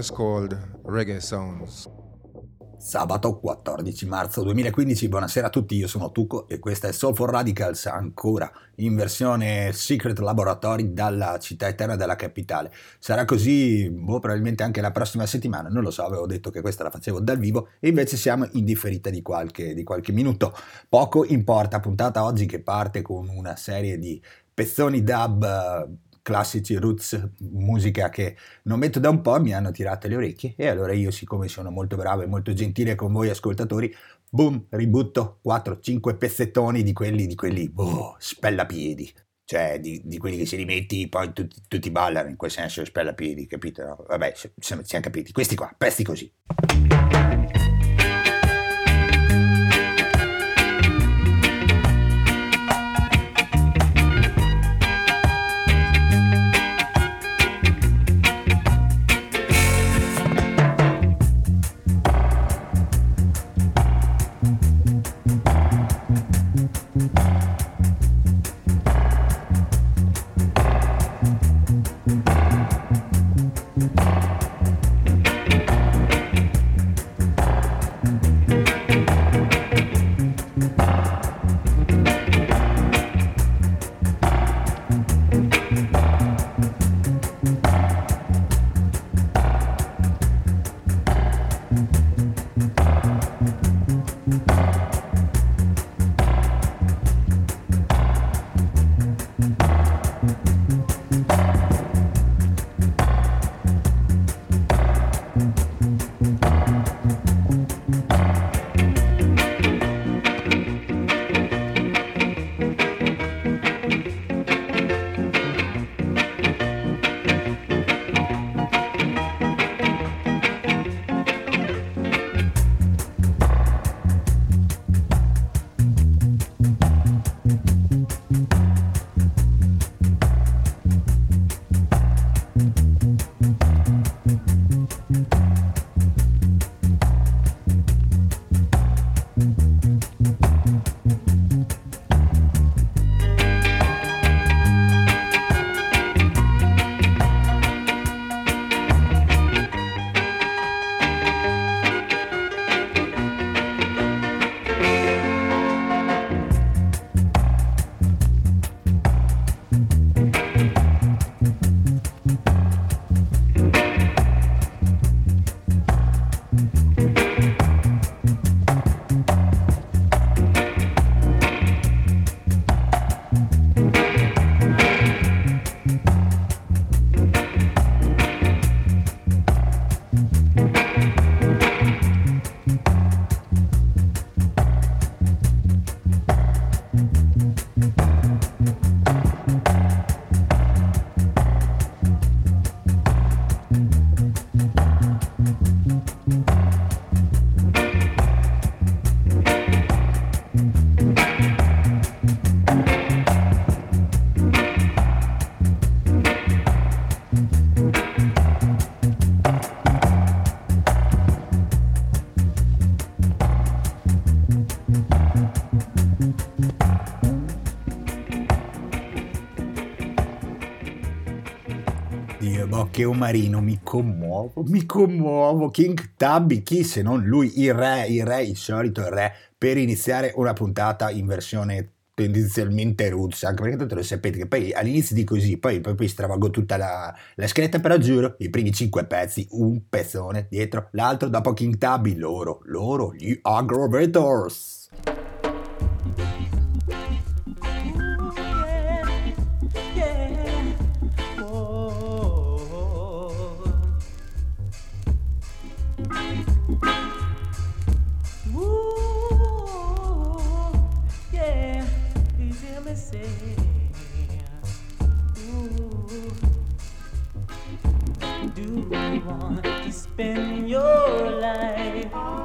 Is called Reggae Sounds. Sabato 14 marzo 2015, buonasera a tutti, io sono Tuco e questa è Soul for Radicals, ancora in versione Secret Laboratory dalla città eterna della capitale. Sarà così boh, probabilmente anche la prossima settimana, non lo so, avevo detto che questa la facevo dal vivo e invece siamo in differita di qualche, di qualche minuto. Poco importa, puntata oggi che parte con una serie di pezzoni dub classici roots, musica che non metto da un po', mi hanno tirato le orecchie e allora io siccome sono molto bravo e molto gentile con voi ascoltatori, boom, ributto 4-5 pezzettoni di quelli, di quelli, boh, spellapiedi. Cioè, di, di, quelli che si rimetti, poi tutti, tutti ballano, in quel senso spellapiedi, capito? No? Vabbè, siamo capiti. Questi qua, pezzi così. Un marino, mi commuovo, mi commuovo. King Tubby, chi se non lui, il re, il re, il solito re, per iniziare una puntata in versione tendenzialmente roots, anche perché tanto lo sapete che poi all'inizio di così, poi, poi, stravago tutta la, la scaletta, però giuro, i primi cinque pezzi, un pezzone dietro l'altro, dopo King Tubby, loro, loro, gli Aggrovators. spend your life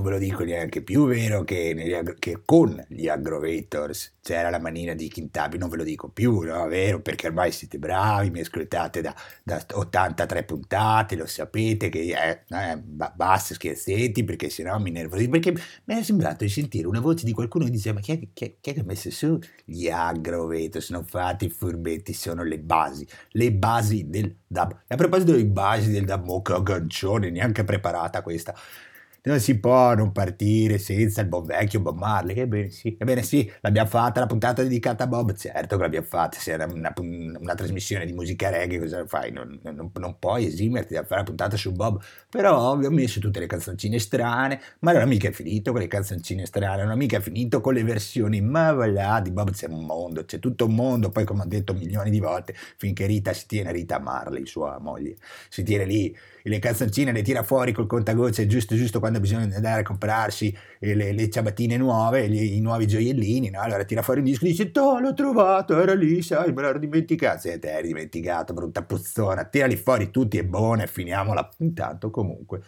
non ve lo dico neanche più vero che, negli, che con gli Aggrovators c'era la manina di Kintabi, non ve lo dico più, no? Vero? Perché ormai siete bravi, mi ascoltate da, da 83 puntate, lo sapete che eh, eh, basta scherzetti perché sennò mi nervosisco, perché mi è sembrato di sentire una voce di qualcuno che diceva ma chi è, chi, chi è che ha messo su gli Aggrovators, non fate i furbetti, sono le basi, le basi del dub. E a proposito delle basi del dub, mo che aggancione, neanche preparata questa non si può non partire senza il buon vecchio Bob Marley. Ebbene sì, ebbene sì, l'abbiamo fatta la puntata dedicata a Bob. Certo che l'abbiamo fatta, se era una, una, trasmissione di musica reggae, cosa fai? Non, non, non, puoi esimerti da fare la puntata su Bob. Però vi ho messo tutte le canzoncine strane, ma non è mica finito con le canzoncine strane, non è mica finito con le versioni, ma voilà, di Bob c'è un mondo, c'è tutto un mondo. Poi, come ho detto milioni di volte, finché Rita si tiene, Rita Marley, sua moglie, si tiene lì le canzoncine le tira fuori col contagocce giusto giusto quando bisogna andare a comprarsi le, le ciabattine nuove, gli, i nuovi gioiellini, no? allora tira fuori un disco e dice oh l'ho trovato, era lì, sai, me l'ero dimenticato, sì, te eri dimenticato, brutta puzzona, tirali fuori tutti e buona e finiamola, intanto comunque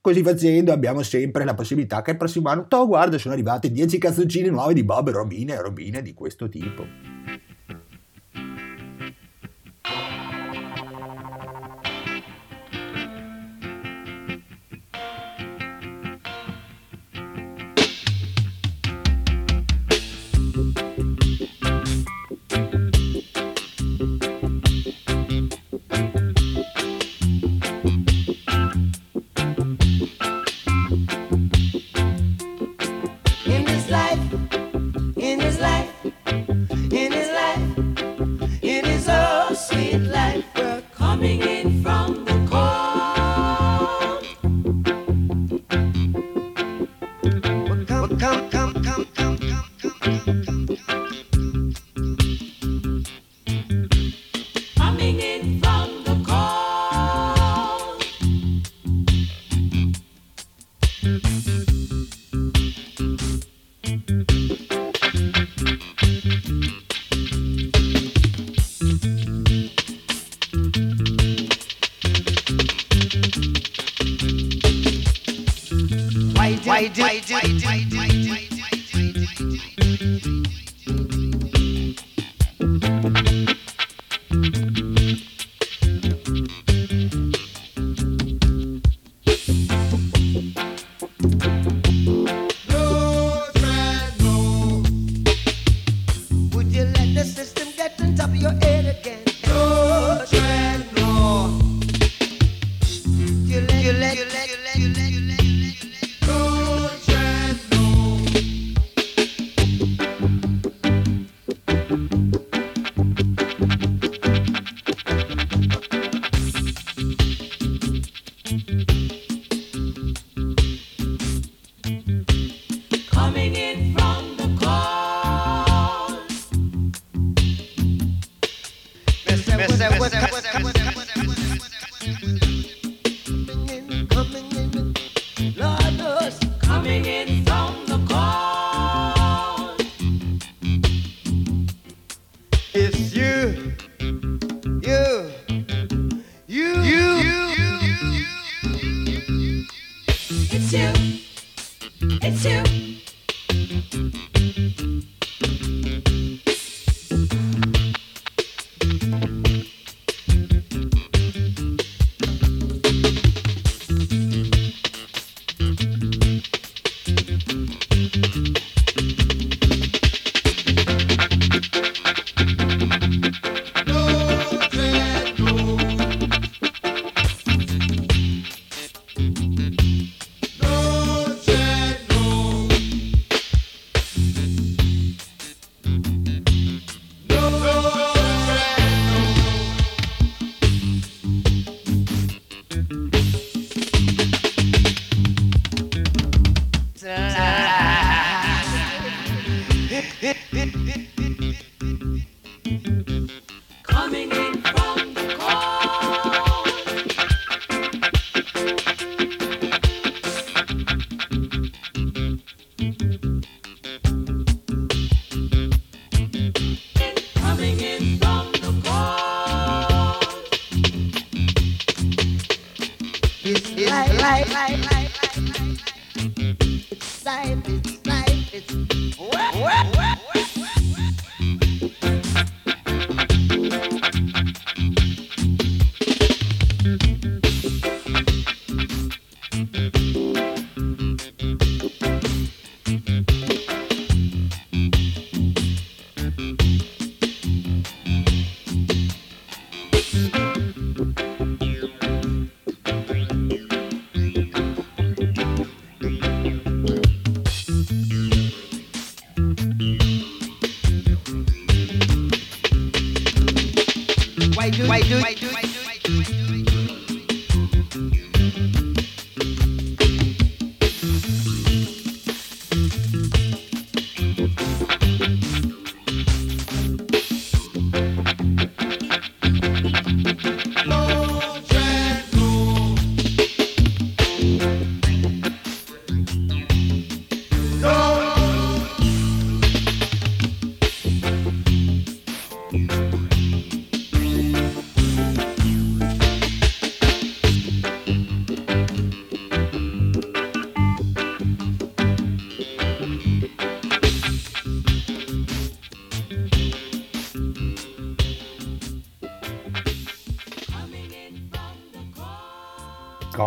Così facendo abbiamo sempre la possibilità che il prossimo anno, oh guarda, sono arrivate 10 canzoncine nuove di Bob e Robine e Robine di questo tipo.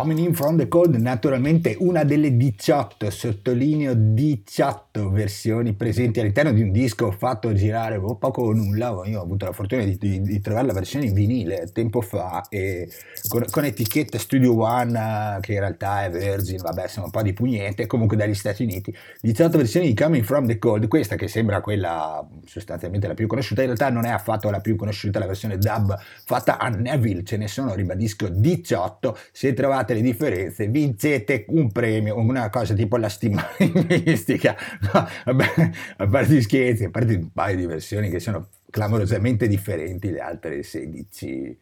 Coming in from the cold, naturalmente una delle 18, sottolineo 18 versioni presenti all'interno di un disco fatto girare poco o nulla. Io ho avuto la fortuna di, di- di trovare la versione in vinile tempo fa e con, con etichetta Studio One, che in realtà è Virgin, vabbè, sono un po' di pugnette, comunque dagli Stati Uniti. 18 versioni di Coming from the cold, questa che sembra quella sostanzialmente la più conosciuta, in realtà non è affatto la più conosciuta, la versione dub fatta a Neville, ce ne sono, ribadisco, 18. Se trovate trovate le differenze, vincete un premio, una cosa tipo la stimanistica. No, vabbè, a parte gli scherzi, a parte un paio di versioni che sono clamorosamente differenti, le altre 16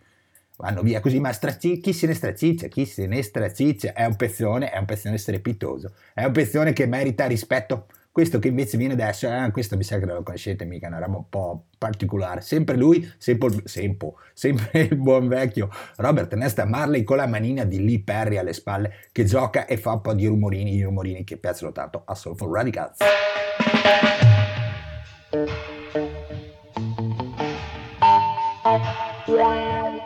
vanno via così, ma straci- chi se ne straciccia, chi se ne straciccia, è un pezzone, è un pezzone strepitoso, è un pezzone che merita rispetto. Questo che invece viene adesso, eh, questo mi sa che non lo conoscete mica, una roba un po' particolare. Sempre lui, sempre, sempre, sempre il buon vecchio Robert Nesta Marley con la manina di Lee Perry alle spalle che gioca e fa un po' di rumorini, i rumorini che piacciono tanto a Soulful Radicals. Love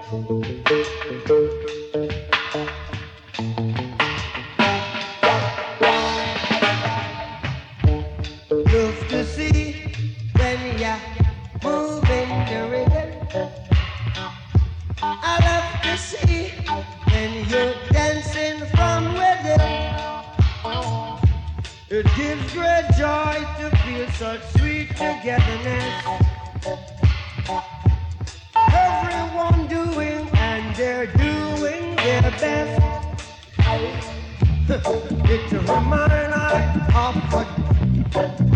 it's a reminder of what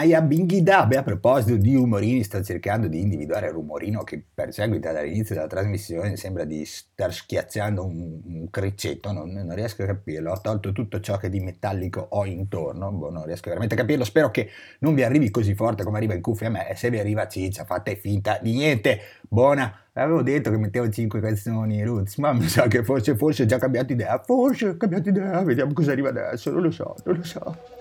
Jump Naya Binghida. Beh, a proposito di umorini, sto cercando di individuare il rumorino che perseguita dall'inizio della trasmissione. Sembra di star schiacciando un, un criceto, non, non riesco a capirlo. Ho tolto tutto ciò che di metallico ho intorno, boh, non riesco veramente a capirlo. Spero che non vi arrivi così forte come arriva in cuffia a me. E se vi arriva ciccia, fate finta di niente. Buona. Avevo detto che mettevo 5 canzoni roots, ma mi sa che forse, forse ho già cambiato idea. Forse ho cambiato idea. Vediamo cosa arriva adesso. Non lo so, non lo so.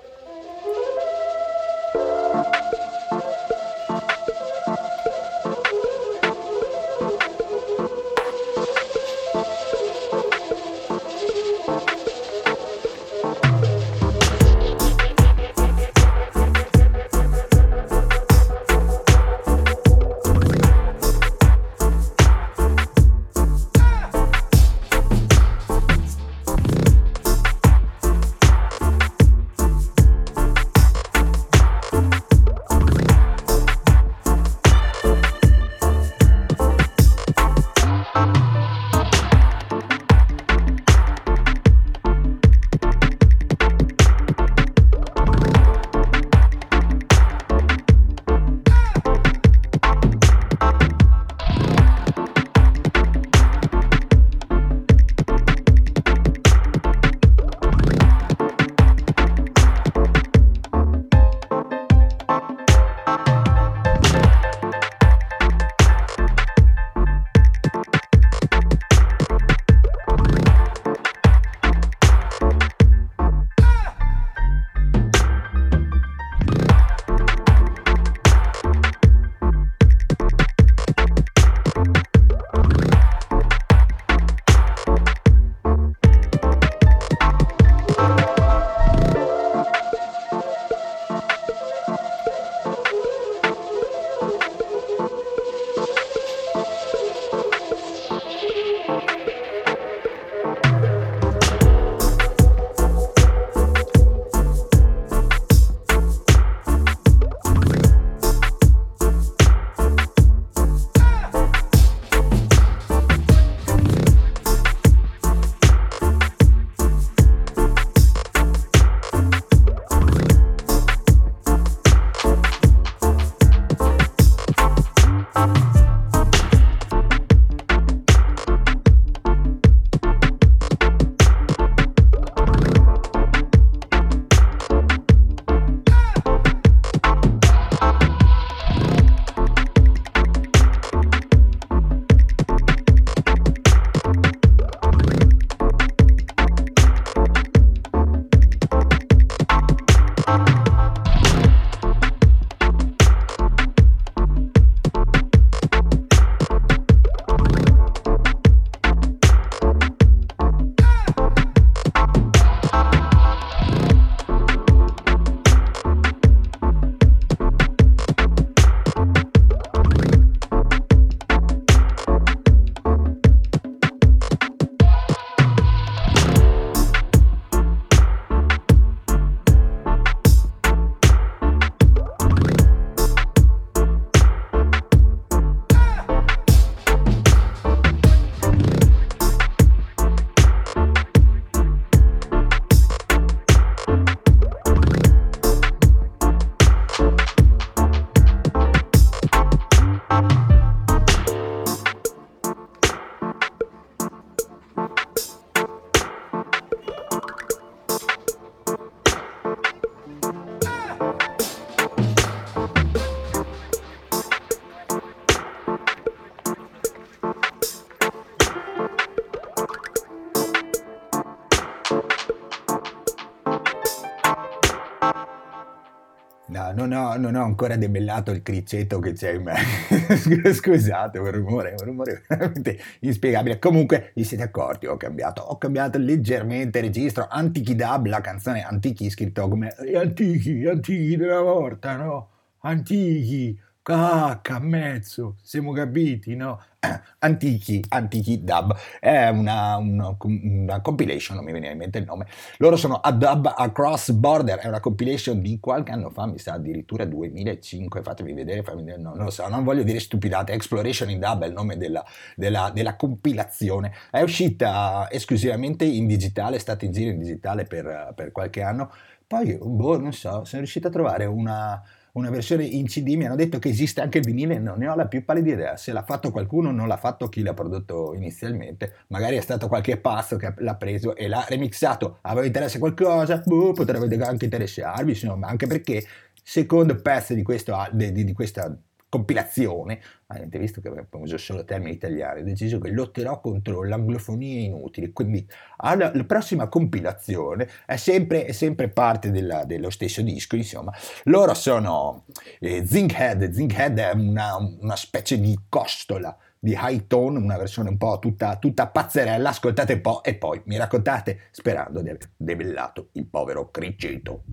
Non ho, non ho ancora debellato il criceto che c'è in me. Scusate, un rumore, un rumore veramente inspiegabile. Comunque, vi siete accorti, ho cambiato, ho cambiato leggermente registro. Antichi Dub, la canzone Antichi scritto come Antichi, Antichi della morta, no? Antichi, cacca, mezzo, siamo capiti, no? Antichi, Antichi Dub, è una, una, una, compilation, non mi viene in mente il nome. Loro sono A Dub Across Border, è una compilation di qualche anno fa, mi sa addirittura 2005, fatemi vedere, vedere no, non lo so, non voglio dire stupidate, Exploration in Dub è il nome della, della, della compilazione, è uscita esclusivamente in digitale, è stata in giro in digitale per, per qualche anno, poi, boh, non so, sono riuscito a trovare una una versione in CD, mi hanno detto che esiste anche il vinile, non ne ho la più pallida idea, se l'ha fatto qualcuno non l'ha fatto chi l'ha prodotto inizialmente, magari è stato qualche pazzo che l'ha preso e l'ha remixato, aveva interesse a qualcosa, boh, potrebbe anche interessarvi, insomma, anche perché secondo pezzo di, questo, di, di questa compilazione, avete visto che uso solo termini italiani, ho deciso che lotterò contro l'anglofonia inutile, quindi alla, la prossima compilazione è sempre, è sempre parte della, dello stesso disco, insomma, loro sono eh, Zinkhead, Zinkhead è una, una specie di costola di high tone, una versione un po' tutta, tutta pazzerella, ascoltate un po' e poi mi raccontate sperando di aver debellato il povero criceto.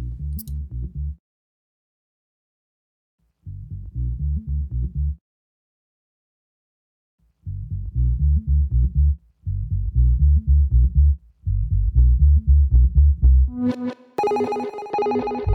Thank you.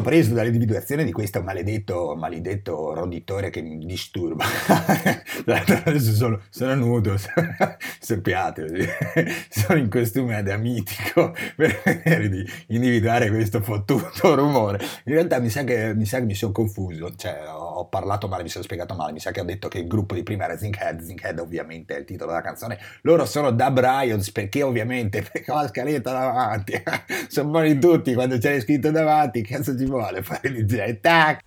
Tutto preso dall'individuazione di questo maledetto, maledetto roditore che mi disturba. Adesso sono, sono nudo, sappiate, sono in costume da mitico per vedere di individuare questo fottuto rumore. In realtà mi sa che mi, sa che mi sono confuso, cioè ho parlato male, mi sono spiegato male, mi sa che ho detto che il gruppo di prima era Zinkhead, Zinkhead ovviamente è il titolo della canzone, loro sono Dub Riots perché ovviamente, perché ho la scaletta davanti, sono buoni tutti quando c'è scritto davanti, cazzo ci vuole fare DJ? Tac!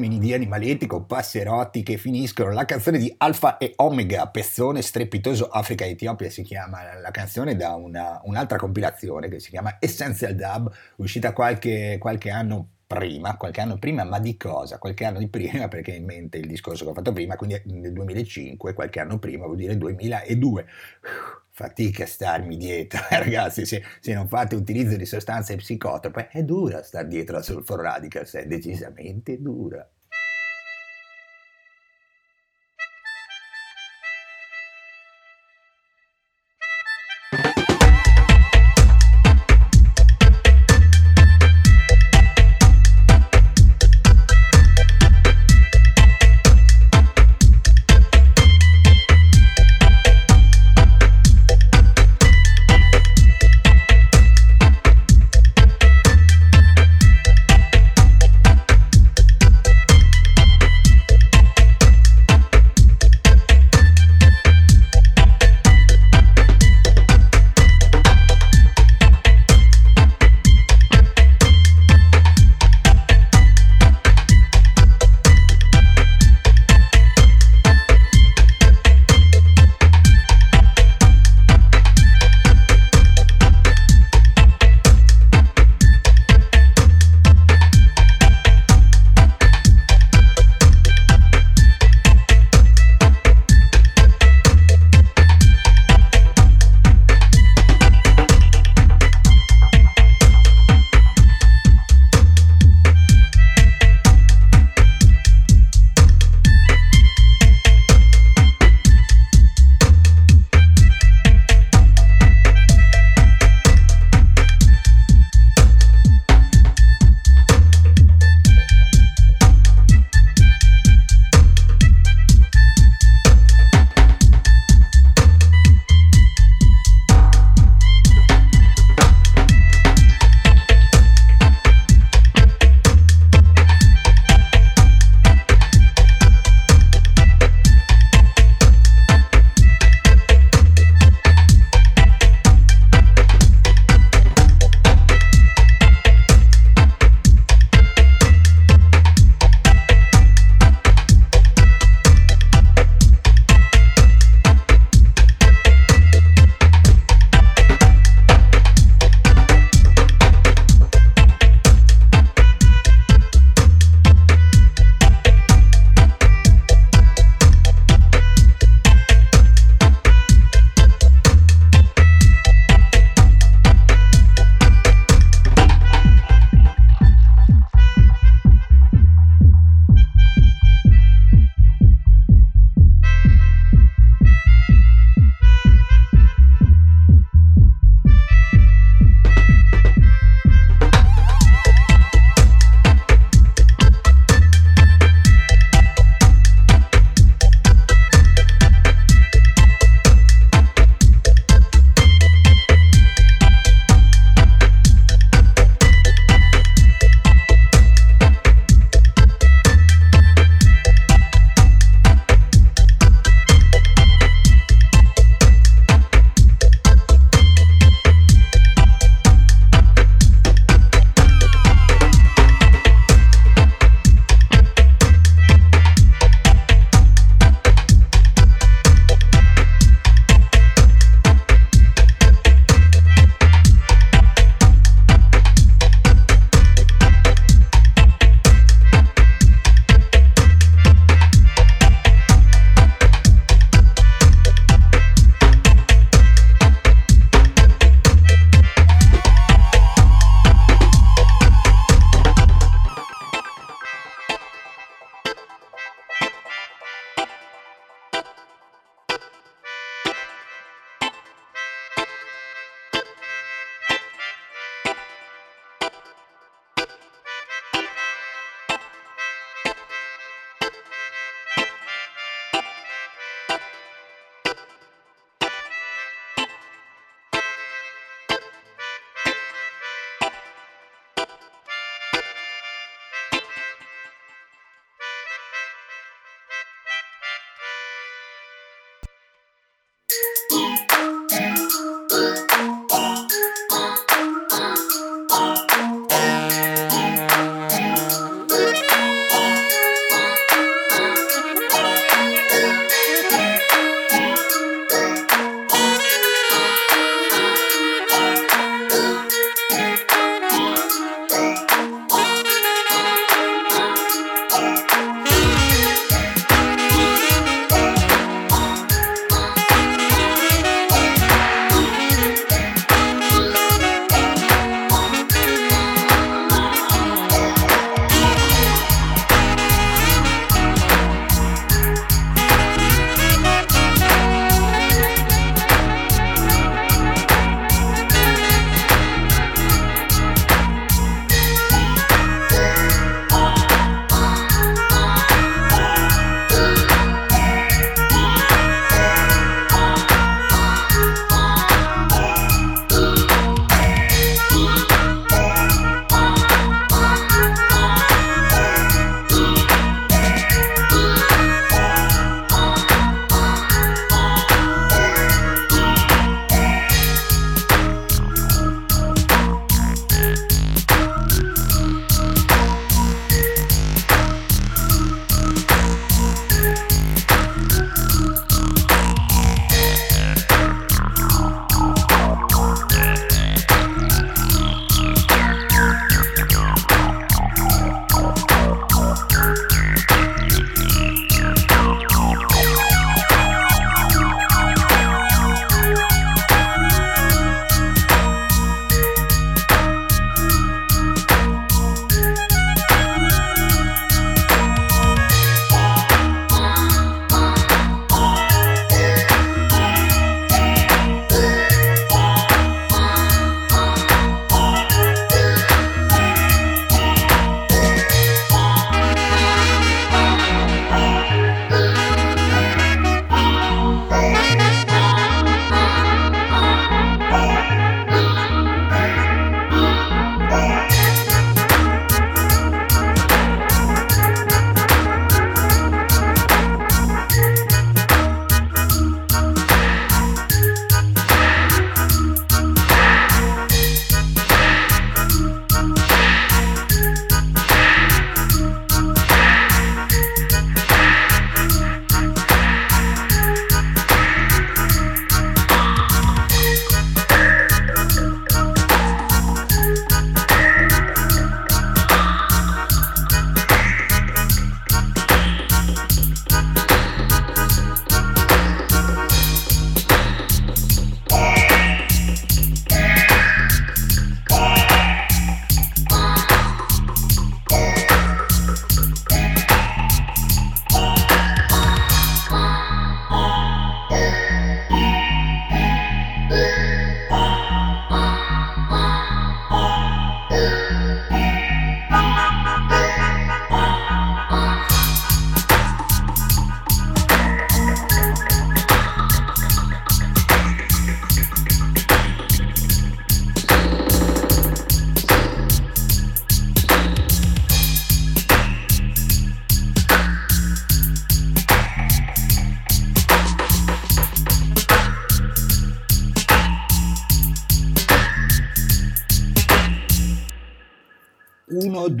Termini di animaletti con passerotti che finiscono. La canzone di Alfa e Omega, pezzone strepitoso Africa Etiopia, si chiama la canzone da una, un'altra compilazione che si chiama Essential Dub, uscita qualche, qualche anno prima, qualche anno prima, ma di cosa? Qualche anno di prima, perché in mente il discorso che ho fatto prima, quindi nel 2005, qualche anno prima vuol dire 2002 fatica starmi dietro, eh, ragazzi, se, se, non fate utilizzo di sostanze psicotrope, è dura star dietro a Sulfur Radicals, è decisamente dura.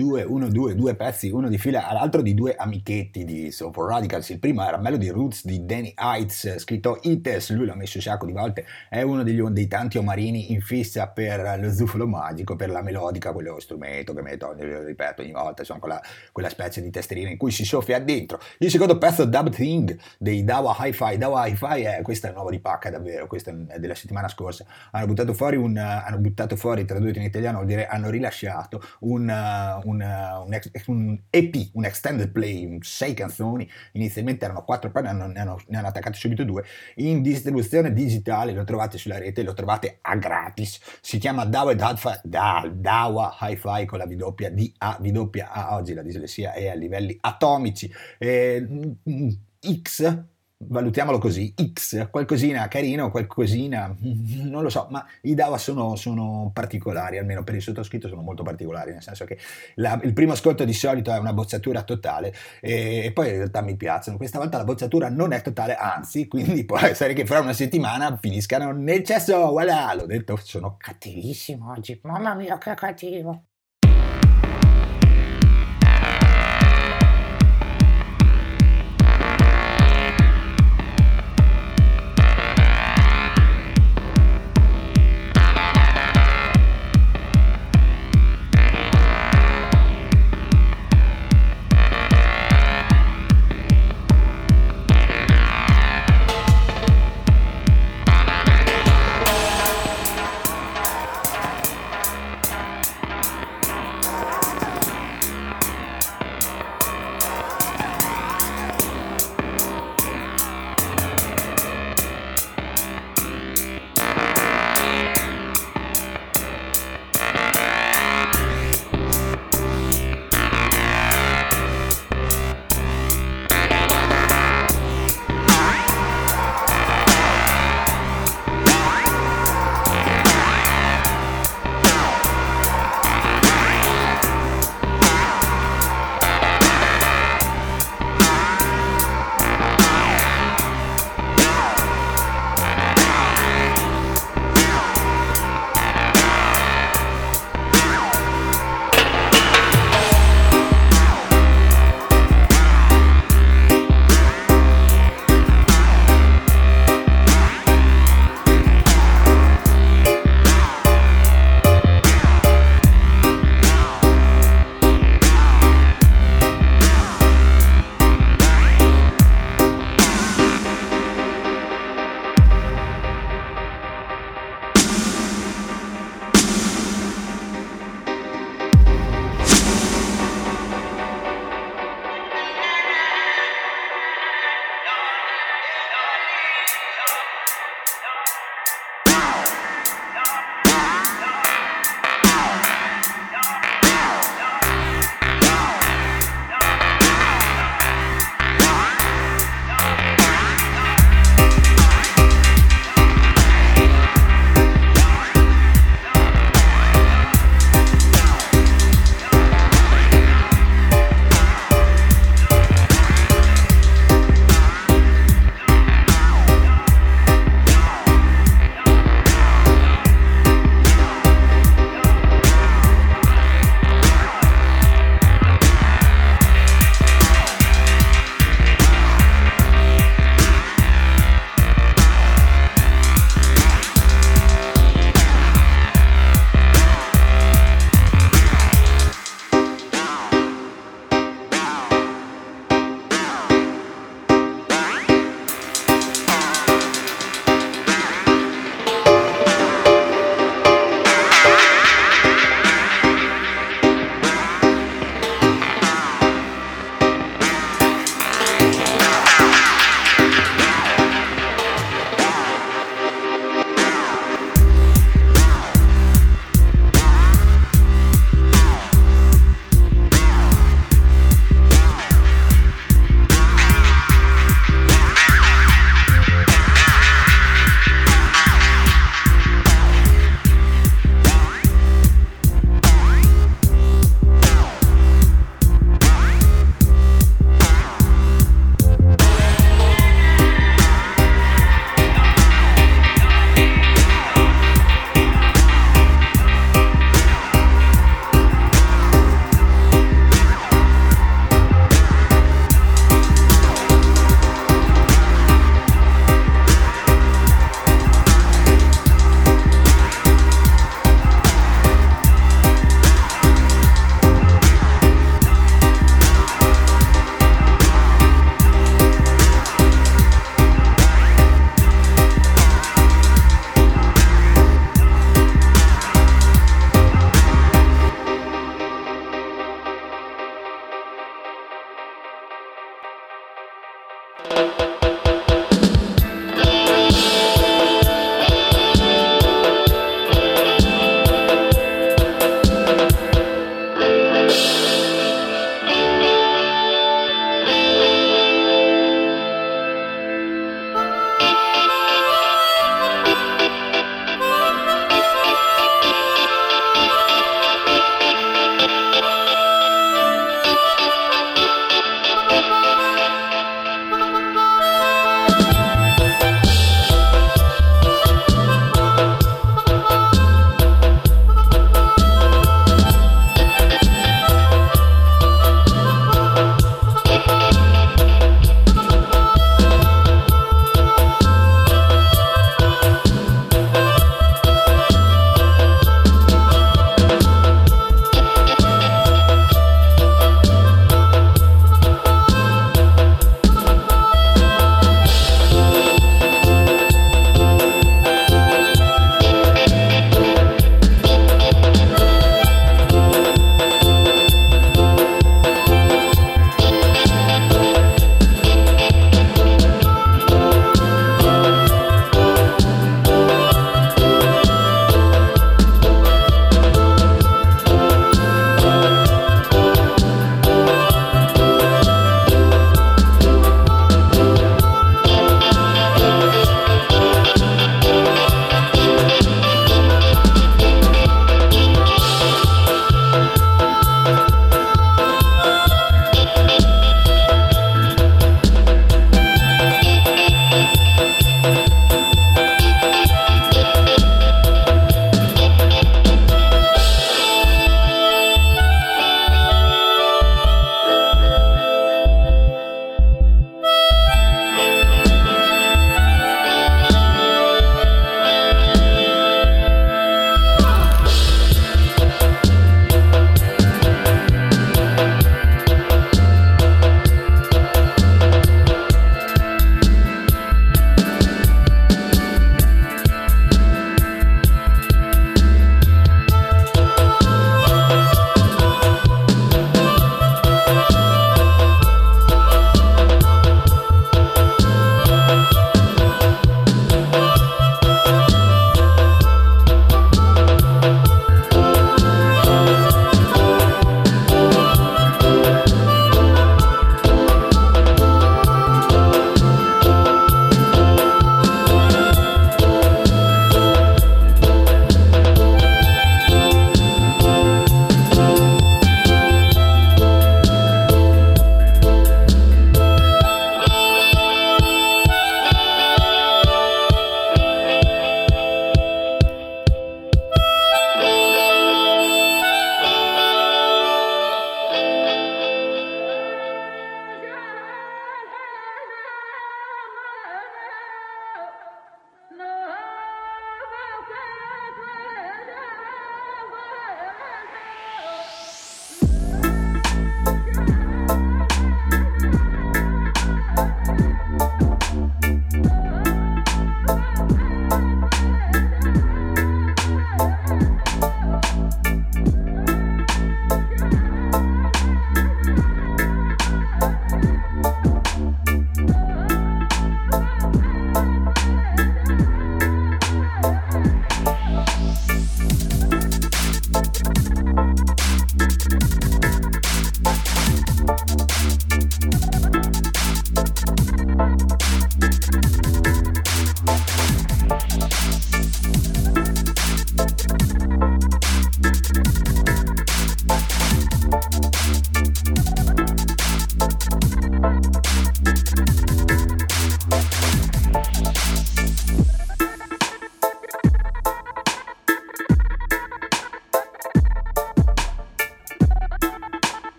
Due, uno, due, due pezzi, uno di fila all'altro di due amichetti di So for Radicals. Il primo era Melody Roots di Danny Heights, scritto Ites, lui l'ha messo un sacco di volte, è uno degli, dei tanti omarini in fissa per lo zufolo magico, per la melodica, quello strumento che metto, ripeto ogni volta, insomma quella, quella specie di testerina in cui si soffia dentro. Il secondo pezzo, Dub Thing, dei Dawa Hi-Fi. Dawa Hi-Fi è, questa nuovo di pacca davvero, questa è della settimana scorsa. Hanno buttato fuori un, hanno buttato fuori, tradotto in italiano vuol dire hanno rilasciato un, un, un EP, un extended play, sei canzoni, inizialmente erano quattro, poi ne hanno, ne hanno, ne hanno attaccate subito due, in distribuzione digitale, lo trovate sulla rete, lo trovate a gratis, si chiama Dawa, Dawa Hi-Fi con la V doppia, D-A, V doppia A, oggi la dislessia è a livelli atomici, eh, X valutiamolo così, X, qualcosina carino, qualcosina, non lo so, ma i DAWA sono, sono particolari, almeno per il sottoscritto sono molto particolari, nel senso che la, il primo ascolto di solito è una bozzatura totale e, e, poi in realtà mi piacciono, questa volta la bozzatura non è totale, anzi, quindi può essere che fra una settimana finiscano nel cesso, voilà, l'ho detto, sono cattivissimo oggi, mamma mia che cattivo.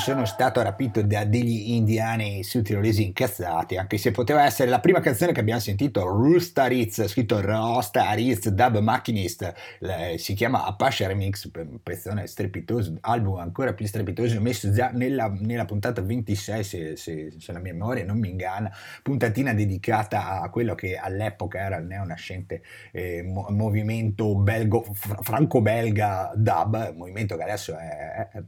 Sono stato rapito da degli indiani sudtirolesi incazzati, anche se poteva essere la prima canzone che abbiamo sentito, Roostaritz, scritto Rostaritz, Dub Machinist, si chiama Apache Remix, un pezzone strepitoso, album ancora più strepitoso, messo già nella, nella puntata 26, se, se- se la mia memoria non mi inganna, puntatina dedicata a quello che all'epoca era il neonascente eh, mo- movimento belgo, fr- franco-belga dub, movimento che adesso è, è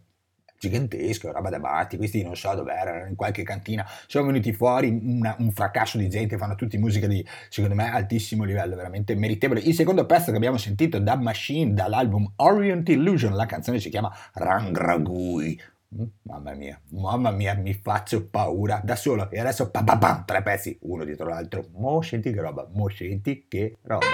gigantesco, roba da matti, questi non so dove erano, in qualche cantina, sono venuti fuori una- un fracasso di gente, fanno tutti musica di, secondo me, altissimo livello, veramente meritevole. Il secondo pezzo che abbiamo sentito, Dub Machine, dall'album Orient Illusion, la canzone si chiama Rangragui. Mm, Mamma mia, mamma mia, mi faccio paura da solo. E adesso pa, pa, pam, tre pezzi, uno dietro l'altro. Mo senti che roba, mo senti che roba.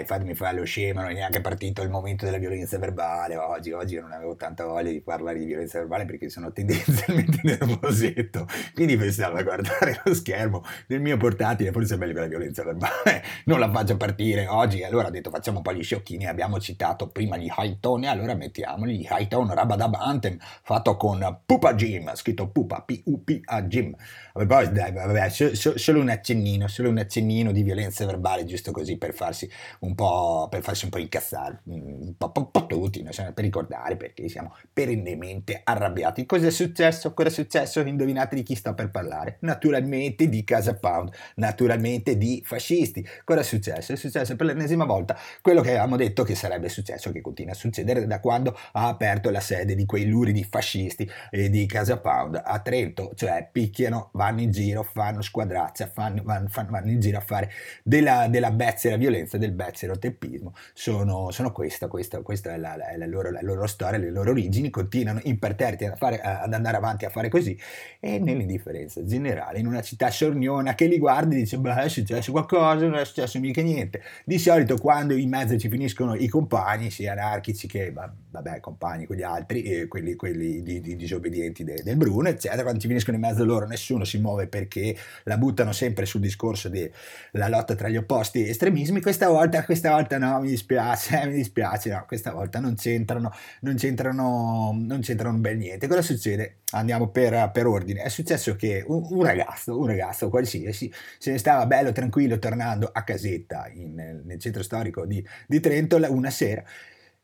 Dai, fatemi fare lo scemo, non è neanche partito il momento della violenza verbale oggi. Oggi non avevo tanta voglia di parlare di violenza verbale perché sono tendenzialmente nervosetto. Quindi pensavo a guardare lo schermo del mio portatile, forse è meglio che la violenza verbale non la faccio partire oggi. Allora ho detto facciamo un po' gli sciocchini, abbiamo citato prima gli high tone, allora mettiamoli gli high tone Rabadab Anthem fatto con Pupa Jim, scritto Pupa, P-U-P-A Jim. Vabbè, dai, vabbè, solo un accennino, solo un accennino di violenza verbale, giusto così per farsi un po', per farsi un po' incazzare, un po', un po tutti, no? per ricordare perché siamo perennemente arrabbiati. Cosa è successo? Cosa è successo? Indovinate di chi sto per parlare? Naturalmente di Casa Pound, naturalmente di fascisti. Cosa è successo? È successo per l'ennesima volta quello che avevamo detto che sarebbe successo, che continua a succedere da quando ha aperto la sede di quei luridi fascisti eh, di Casa Pound a Trento, cioè picchiano, vanno in giro, fanno squadrazza, fanno, vanno, vanno in giro a fare della, della bezzera violenza, del bezzero teppismo. Sono, sono questa, questa, questa è, la, è la, loro, la, loro, storia, le loro origini, continuano imperterriti a fare, ad andare avanti a fare così e nell'indifferenza generale, in una città sorniona che li guarda e dice, beh è successo qualcosa, non è successo mica niente. Di solito quando in mezzo ci finiscono i compagni, sia anarchici che, vabbè, compagni, quegli altri, e quelli, quelli di, di disobbedienti de, del Bruno, eccetera, quando ci finiscono in mezzo loro nessuno si muove perché la buttano sempre sul discorso della lotta tra gli opposti estremismi, questa volta, questa volta no, mi dispiace, mi dispiace, no, questa volta non c'entrano, non c'entrano, non c'entrano bel niente. Cosa succede? Andiamo per, per ordine. È successo che un, un, ragazzo, un ragazzo qualsiasi, se ne stava bello tranquillo tornando a casetta in, nel centro storico di, di Trento una sera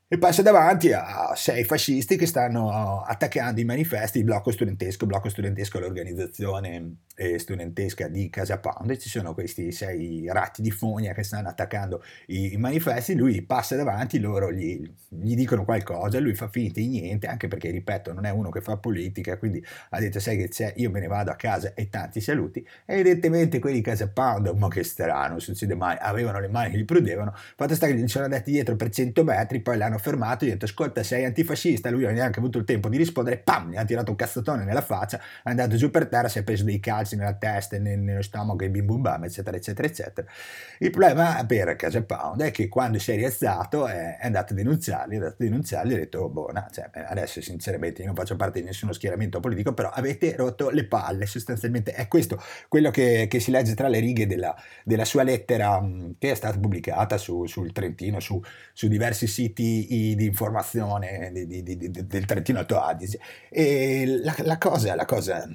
e passa davanti a sei fascisti che stanno attaccando i manifesti, il blocco studentesco, il blocco studentesco è l'organizzazione eh, studentesca di Casa Pound, ci sono questi sei ratti di fogna che stanno attaccando i, i manifesti, lui passa davanti, loro gli, gli, dicono qualcosa, lui fa finta di niente, anche perché, ripeto, non è uno che fa politica, quindi ha detto, sai che c'è, io me ne vado a casa e tanti saluti, e evidentemente quelli di Casa Pound, ma che strano, non succede mai, avevano le mani che gli prudevano, fatto sta che gli sono andati dietro per 100 metri, poi l'hanno fermato e gli ha detto, ascolta, sei antifascista, lui non ha neanche avuto il tempo di rispondere, pam, gli ha tirato un cazzatone nella faccia, è andato giù per terra, si è preso dei calci, nella testa e nello stomaco e bim bum bam, eccetera, eccetera, eccetera. Il problema per Casa Pound è che quando si è rialzato è, andato a denunziarli, è andato a denunziarli e ha detto, boh, no, cioè, adesso sinceramente io non faccio parte di nessuno schieramento politico, però avete rotto le palle, sostanzialmente è questo quello che, che si legge tra le righe della, della sua lettera che è stata pubblicata su, sul Trentino, su, su diversi siti di informazione di, di, di, del Trentino Alto Adige. E la, la, cosa, la cosa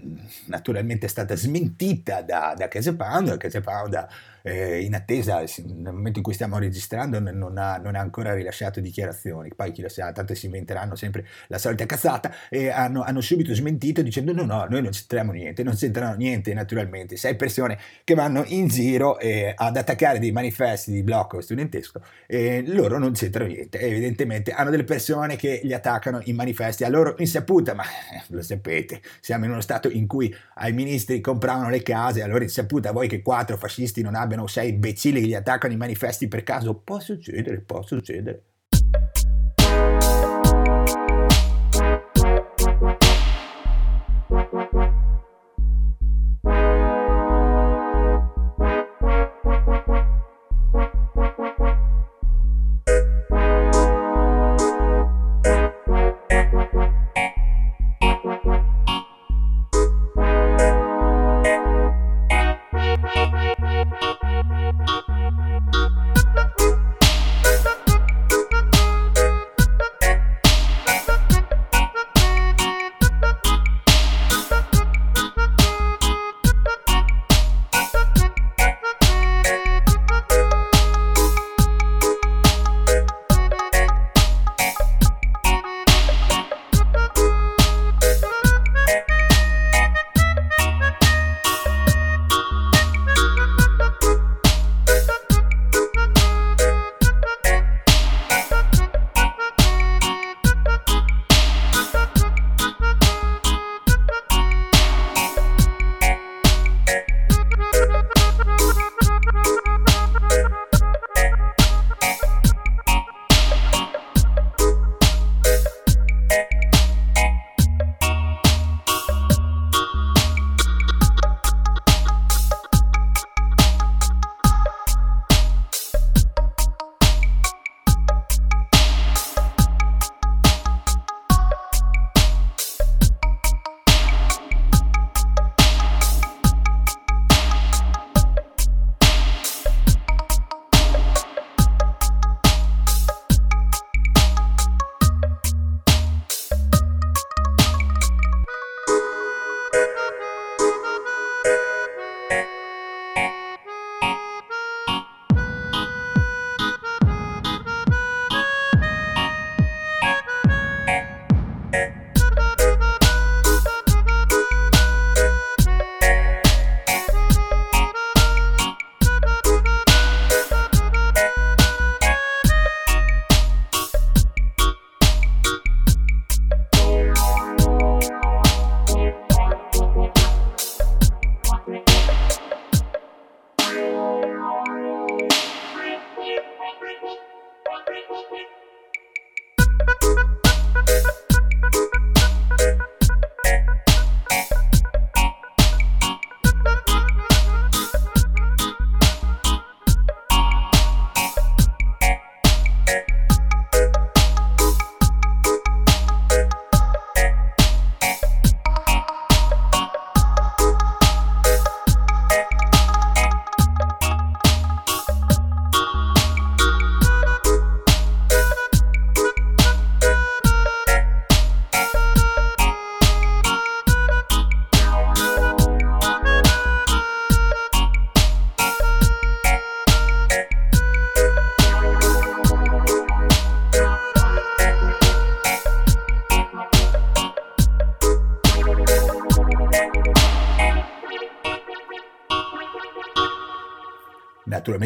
naturalmente è stata smentita da, da Case Pound, Case Pound eh, in attesa, nel momento in cui stiamo registrando, non ha, non ha, ancora rilasciato dichiarazioni. Poi chi lo sa, tanto si inventeranno sempre la solita cazzata e hanno, hanno subito smentito dicendo no, no, noi non c'entriamo niente, non c'entrano niente naturalmente. Sei persone che vanno in giro eh, ad attaccare dei manifesti di blocco studentesco e loro non c'entrano niente. evidentemente hanno delle persone che li attaccano in manifesti a loro insaputa, ma eh, lo sapete, siamo in uno stato in cui ai ministri compravano le case, a loro insaputa, voi che quattro fascisti non abbiano abbiano sei imbecilli che gli attaccano i manifesti per caso, può succedere, può succedere.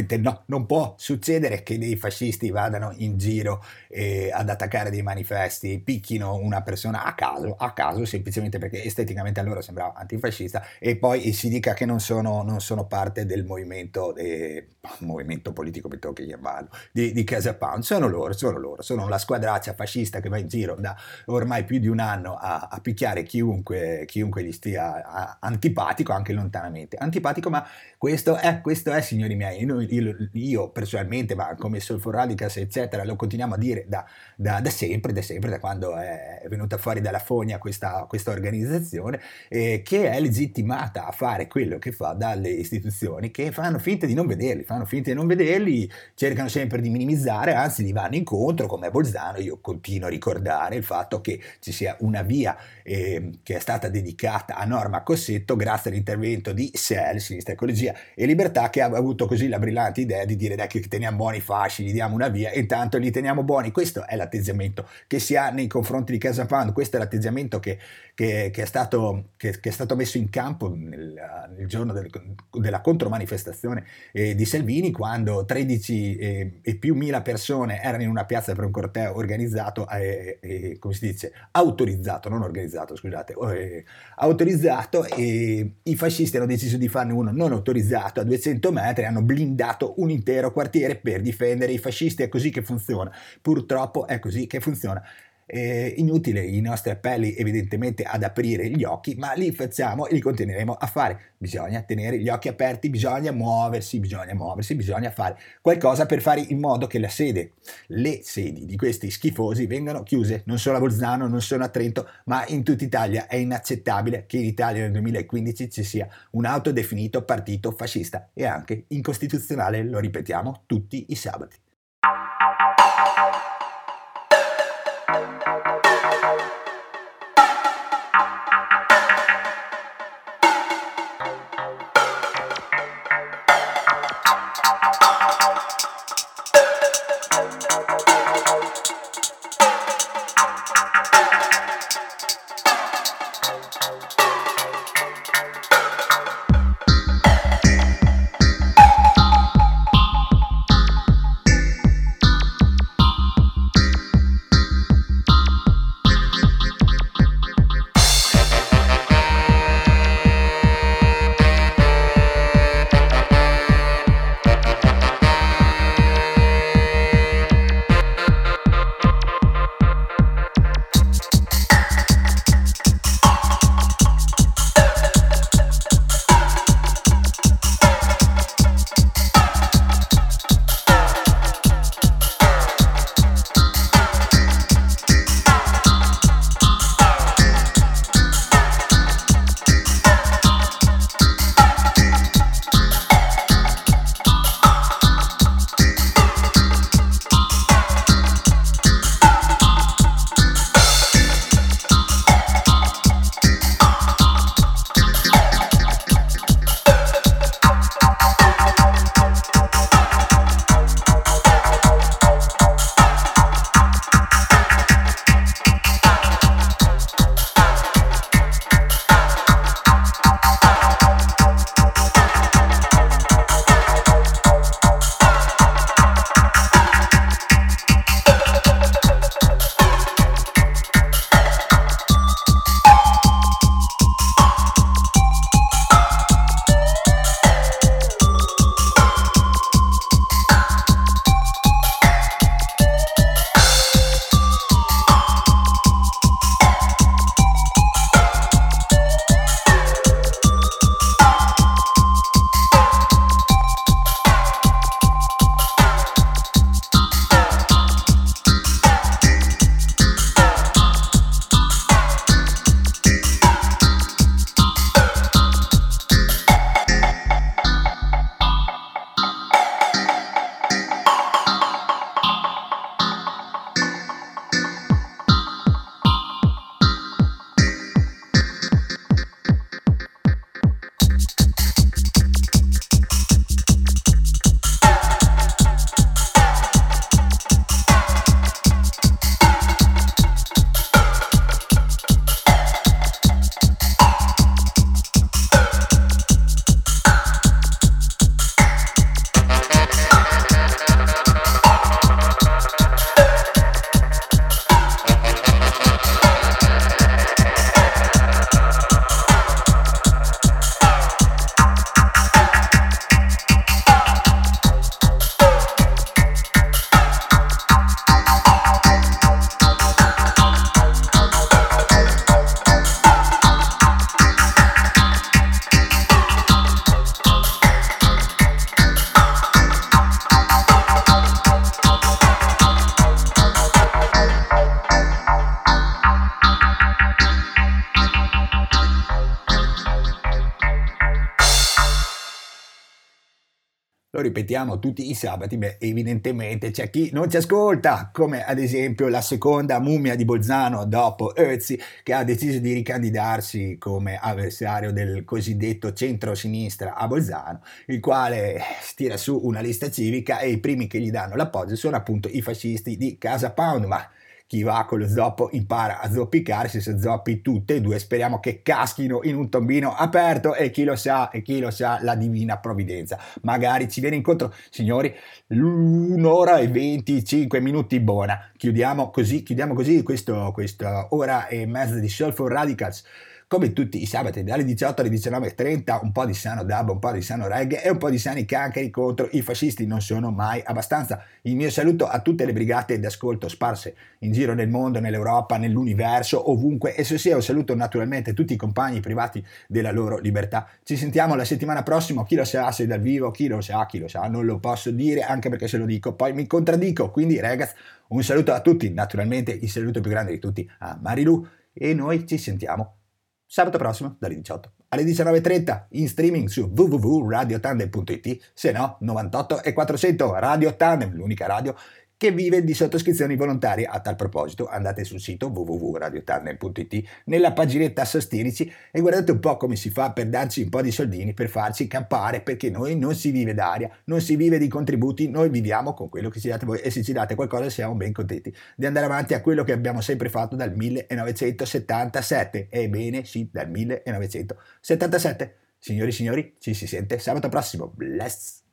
Naturalmente no, non può succedere che dei fascisti vadano in giro eh, ad attaccare dei manifesti, picchino una persona a caso, a caso semplicemente perché esteticamente allora sembrava antifascista e poi si dica che non sono, non sono parte del movimento, eh, movimento politico, mi tocca chiamarlo, di, di Casa Pound. Sono loro, sono loro, sono la squadraccia fascista che va in giro da ormai più di un anno a, a picchiare chiunque, chiunque gli stia antipatico, anche lontanamente. Antipatico, ma questo è, questo è signori miei miei, io, io, io, personalmente, ma come Soulful Radicals, eccetera, lo continuiamo a dire da, da, da, sempre, da sempre, da quando è venuta fuori dalla fogna questa, questa organizzazione, eh, che è legittimata a fare quello che fa dalle istituzioni che fanno finta di non vederli, fanno finta di non vederli, cercano sempre di minimizzare, anzi li vanno incontro, come a Bolzano, io continuo a ricordare il fatto che ci sia una via eh, che è stata dedicata a Norma Cossetto grazie all'intervento di SEL, Sinistra Ecologia e Libertà, che ha avuto così la brillante idea di dire dai che teniamo buoni i fasci, gli diamo una via intanto li teniamo buoni. Questo è l'atteggiamento che si ha nei confronti di Casa Pound, questo è l'atteggiamento che, che, che, è, stato, che, è, stato, messo in campo nel, nel giorno del, della contromanifestazione eh, di Salvini, quando 13 eh, e più mila persone erano in una piazza per un corteo organizzato, eh, eh come si dice, autorizzato, non organizzato, scusate, eh, autorizzato e i fascisti hanno deciso di farne uno non autorizzato a 200 metri, hanno blindato un intero quartiere per difendere i fascisti, è così che funziona, purtroppo è così che funziona. È inutile i nostri appelli evidentemente ad aprire gli occhi, ma li facciamo e li continueremo a fare. Bisogna tenere gli occhi aperti, bisogna muoversi, bisogna muoversi, bisogna fare qualcosa per fare in modo che la sede, le sedi di questi schifosi vengano chiuse, non solo a Bolzano, non solo a Trento, ma in tutta Italia. È inaccettabile che in Italia nel 2015 ci sia un autodefinito partito fascista e anche incostituzionale, lo ripetiamo tutti i sabati. Ripetiamo tutti i sabati, beh, evidentemente c'è chi non ci ascolta, come ad esempio la seconda mummia di Bolzano dopo Ötzi, che ha deciso di ricandidarsi come avversario del cosiddetto centro-sinistra a Bolzano, il quale tira su una lista civica e i primi che gli danno l'appoggio sono appunto i fascisti di Casa Pound, ma chi va con lo zoppo impara a zoppicarsi, se zoppi tutte e due speriamo che caschino in un tombino aperto e chi lo sa, e chi lo sa, la divina provvidenza. Magari ci viene incontro, signori, un'ora e 25 minuti buona. Chiudiamo così, chiudiamo così questo, questa ora e mezza di Soulful Radicals come tutti i sabati dalle 18 alle 19.30 un po' di sano dub, un po' di sano reggae e un po' di sani cancri contro i fascisti non sono mai abbastanza. Il mio saluto a tutte le brigate d'ascolto sparse in giro nel mondo, nell'Europa, nell'universo, ovunque e se sia un saluto naturalmente a tutti i compagni privati della loro libertà. Ci sentiamo la settimana prossima, chi lo sa se dal vivo, chi lo sa, chi lo sa, non lo posso dire anche perché se lo dico poi mi contraddico, quindi ragazzi un saluto a tutti, naturalmente il saluto più grande di tutti a Marilu e noi ci sentiamo sabato prossimo dalle 18 alle 19.30 in streaming su www.radiotandem.it se no 98 e 400 Radio Tandem l'unica radio che vive di sottoscrizioni volontarie. A tal proposito andate sul sito www.radiotandem.it nella paginetta Sostenici e guardate un po' come si fa per darci un po' di soldini per farci campare perché noi non si vive d'aria, non si vive di contributi, noi viviamo con quello che ci date voi e se ci date qualcosa siamo ben contenti di andare avanti a quello che abbiamo sempre fatto dal 1977. Ebbene sì, dal 1977. Signori e signori, ci si sente sabato prossimo. Bless!